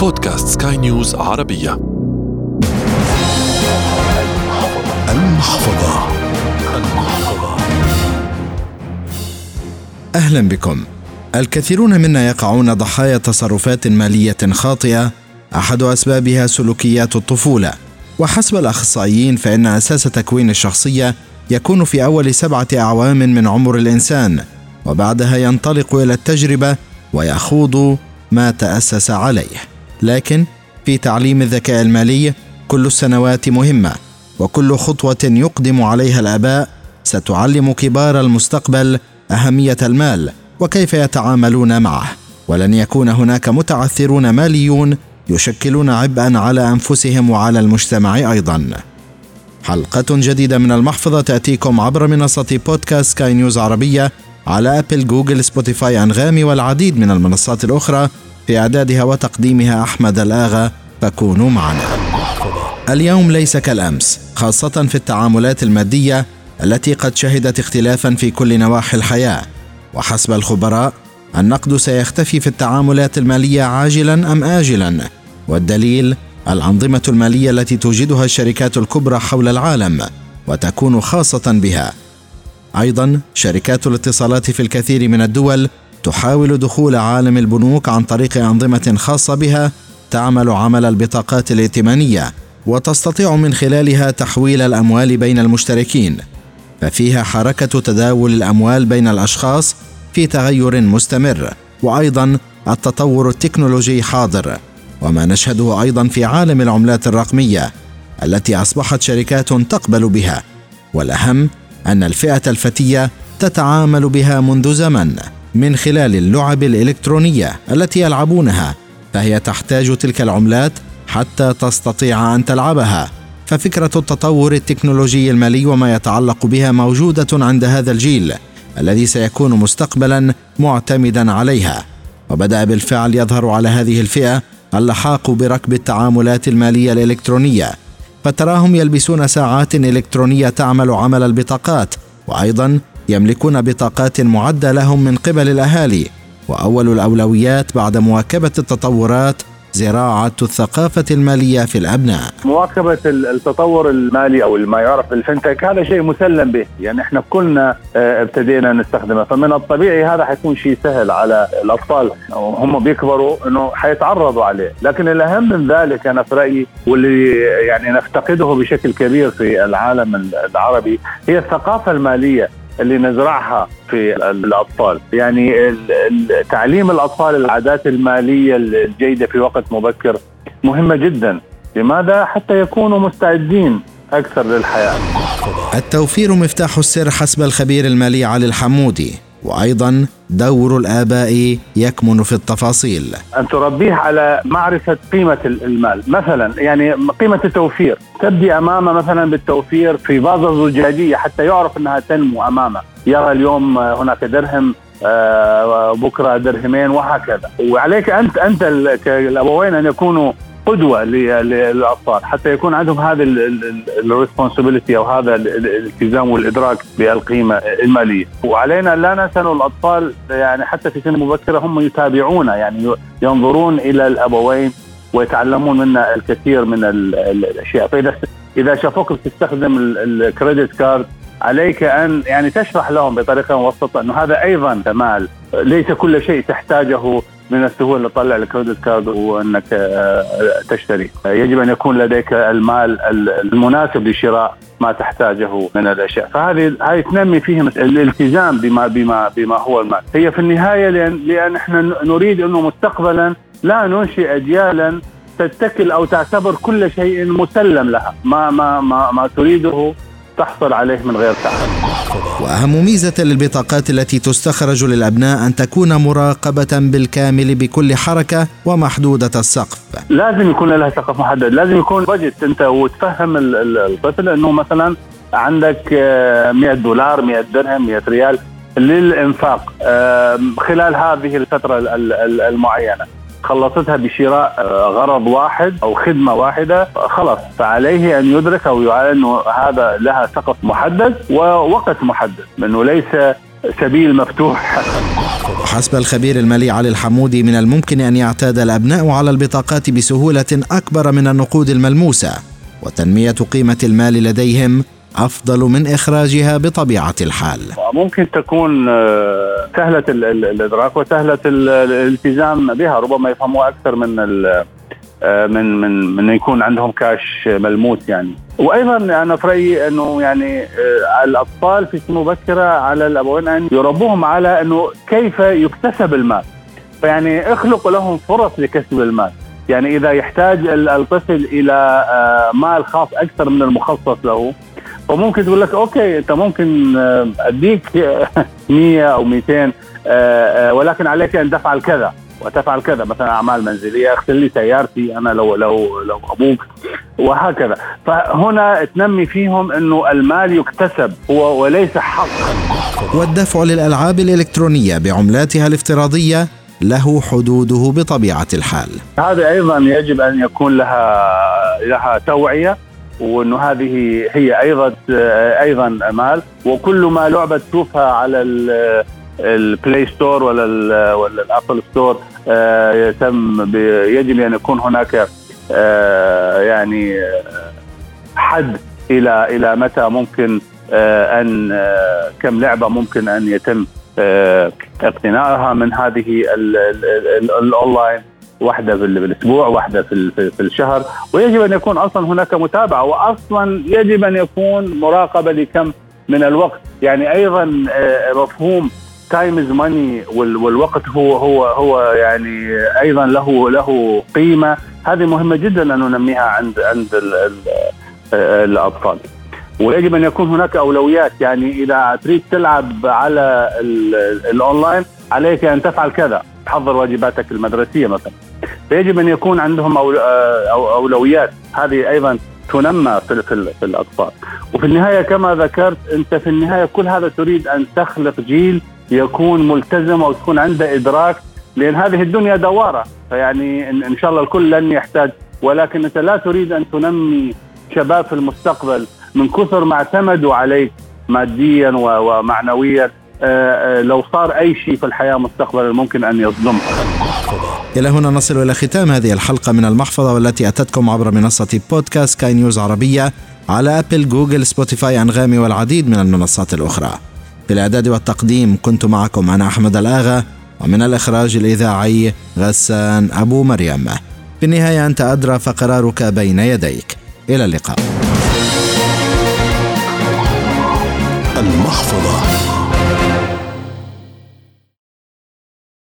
بودكاست سكاي نيوز عربية. المحفظة. المحفظة أهلا بكم. الكثيرون منا يقعون ضحايا تصرفات مالية خاطئة أحد أسبابها سلوكيات الطفولة. وحسب الأخصائيين فإن أساس تكوين الشخصية يكون في أول سبعة أعوام من عمر الإنسان وبعدها ينطلق إلى التجربة ويخوض ما تأسس عليه. لكن في تعليم الذكاء المالي كل السنوات مهمة وكل خطوة يقدم عليها الآباء ستعلم كبار المستقبل أهمية المال وكيف يتعاملون معه. ولن يكون هناك متعثرون ماليون يشكلون عبئا على أنفسهم وعلى المجتمع أيضا. حلقة جديدة من المحفظة تأتيكم عبر منصة بودكاست سكاي نيوز عربية على Apple Google Spotify أنغامي والعديد من المنصات الأخرى في إعدادها وتقديمها أحمد الآغا فكونوا معنا. اليوم ليس كالأمس خاصة في التعاملات المادية التي قد شهدت اختلافا في كل نواحي الحياة. وحسب الخبراء النقد سيختفي في التعاملات المالية عاجلا أم آجلا. والدليل الأنظمة المالية التي توجدها الشركات الكبرى حول العالم وتكون خاصة بها. أيضا شركات الاتصالات في الكثير من الدول تحاول دخول عالم البنوك عن طريق أنظمة خاصة بها تعمل عمل البطاقات الائتمانية وتستطيع من خلالها تحويل الأموال بين المشتركين. ففيها حركة تداول الأموال بين الأشخاص في تغير مستمر وأيضا التطور التكنولوجي حاضر. وما نشهده أيضا في عالم العملات الرقمية التي أصبحت شركات تقبل بها. والأهم أن الفئة الفتية تتعامل بها منذ زمن. من خلال اللعب الإلكترونية التي يلعبونها فهي تحتاج تلك العملات حتى تستطيع أن تلعبها. ففكرة التطور التكنولوجي المالي وما يتعلق بها موجودة عند هذا الجيل الذي سيكون مستقبلا معتمدا عليها. وبدأ بالفعل يظهر على هذه الفئة اللحاق بركب التعاملات المالية الإلكترونية. فتراهم يلبسون ساعات إلكترونية تعمل عمل البطاقات وأيضا يملكون بطاقات معدة لهم من قبل الأهالي وأول الأولويات بعد مواكبة التطورات زراعة الثقافة المالية في الأبناء. مواكبة التطور المالي أو ما يعرف بالفنتك هذا شيء مسلم به. يعني إحنا كلنا آه، ابتدينا نستخدمه. فمن الطبيعي هذا حيكون شيء سهل على الأطفال. هم بيكبروا أنه حيتعرضوا عليه. لكن الأهم من ذلك أنا في رأيي واللي يعني نفتقده بشكل كبير في العالم العربي هي الثقافة المالية. اللي نزرعها في الأطفال. يعني تعليم الأطفال العادات المالية الجيدة في وقت مبكر مهمة جدا. لماذا؟ حتى يكونوا مستعدين أكثر للحياة. التوفير مفتاح السر حسب الخبير المالي علي الحمودي. وأيضا دور الآباء يكمن في التفاصيل. أن تربيه على معرفة قيمة المال. مثلا يعني قيمة التوفير. تبدي أمامه مثلا بالتوفير في فازه زجاجيه حتى يعرف أنها تنمو أمامه. يرى اليوم هناك درهم آه، بكره درهمين وهكذا. وعليك أنت أنت كالابوين أن يكونوا قدوة للأطفال حتى يكون عندهم هذا ال responsibility أو هذا الالتزام والإدراك بالقيمة المالية. وعلينا لا ننسى ان الأطفال يعني حتى في سن مبكرة هم يتابعون يعني ينظرون إلى الأبوين ويتعلمون منا الكثير من الأشياء. فإذا إذا شافوك تستخدم الكريدت كارد عليك أن يعني تشرح لهم بطريقة مبسطة أنه هذا أيضا مال ليس كل شيء تحتاجه من السهولة تطلع الكريدت كارد وإنك آه، تشتري. يجب أن يكون لديك المال المناسب لشراء ما تحتاجه من الأشياء. فهذه هذه تنمي فيهم الالتزام بما بما بما هو المال. هي في النهاية لأن لأن إحنا نريد أنه مستقبلا لا ننشئ اجيالا تتكل أو تعتبر كل شيء مسلم لها. ما ما ما, ما تريده تحصل عليه من غير تعب. وأهم ميزة للبطاقات التي تستخرج للأبناء أن تكون مراقبة بالكامل بكل حركة ومحدودة السقف. لازم يكون لها سقف محدد. لازم يكون بجت أنت وتفهم الطفل إنه مثلا عندك 100 دولار 100 درهم 100 ريال للإنفاق خلال هذه الفترة المعينة. خلصتها بشراء آه، غرض واحد أو خدمة واحدة خلص فعليه أن يدرك أو يعلن انه هذا لها سقف محدد ووقت محدد انه ليس سبيل مفتوح. حسب الخبير المالي علي الحمودي من الممكن أن يعتاد الأبناء على البطاقات بسهولة أكبر من النقود الملموسة وتنمية قيمة المال لديهم أفضل من إخراجها بطبيعة الحال. ممكن تكون آه، سهلة الإدراك وسهلة الالتزام بها ربما يفهموها أكثر من آه، من من من يكون عندهم كاش ملموس يعني. وأيضا أنا في رأيي أنه يعني آه، الأطفال في سن مبكرة على الأبوين أن يربوهم على أنه كيف يكتسب المال. فيعني اخلقوا لهم فرص لكسب المال. يعني إذا يحتاج الطفل إلى مال خاص أكثر من المخصص له فممكن تقول لك أوكي أنت ممكن آه، أديك 100 أو 200 آه، آه، ولكن عليك أن تفعل كذا. وتفعل كذا مثلا أعمال منزلية اغسل لي سيارتي أنا لو لو لو أبوك وهكذا. فهنا تنمي فيهم إنه المال يكتسب هو وليس حق والدفع للألعاب الإلكترونية بعملاتها الافتراضية له حدوده بطبيعة الحال. هذا أيضا يجب أن يكون لها لها توعية. وإنه هذه هي أيضا أيضا مال. وكل ما لعبه تشوفها على ال Play Store ولا ولا ال Apple Store آه، يتم يجب أن يكون هناك آه، يعني حد إلى إلى متى ممكن آه، أن كم لعبة ممكن أن يتم اقتنائها من هذه الاونلاين واحدة في الأسبوع واحدة في في الشهر. ويجب أن يكون أصلا هناك متابعة واصلا يجب أن يكون مراقبة لكم من الوقت. يعني أيضا آه، مفهوم time is money والوقت هو هو هو يعني أيضا له له قيمة. هذه مهمة جدا أن ننميها عند عند آه، الأطفال. ويجب أن يكون هناك أولويات. يعني إذا تريد تلعب على الأونلاين عليك أن تفعل كذا. تحضر واجباتك المدرسية مثلا. فيجب أن يكون عندهم آه، أولويات. هذه أيضا تنمى في, في, الأطفال. وفي النهاية كما ذكرت أنت في النهاية كل هذا تريد أن تخلق جيل يكون ملتزم أو تكون عنده إدراك لأن هذه الدنيا دوارة. فيعني ان شاء الله الكل لن يحتاج. ولكن أنت لا تريد أن تنمي شباب في المستقبل من كثر ما اعتمدوا عليك ماديا ومعنويا. لو صار أي شيء في الحياة مستقبلا ممكن أن يصدمك. إلى هنا نصل إلى ختام هذه الحلقة من المحفظة والتي أتتكم عبر منصة بودكاست سكاي نيوز عربية على Apple Google Spotify أنغامي والعديد من المنصات الأخرى. في الاعداد والتقديم كنت معكم أنا أحمد الآغا ومن الإخراج الإذاعي غسان أبو مريم. في النهايه أنت أدرى فقرارك بين يديك. إلى اللقاء. المحفظة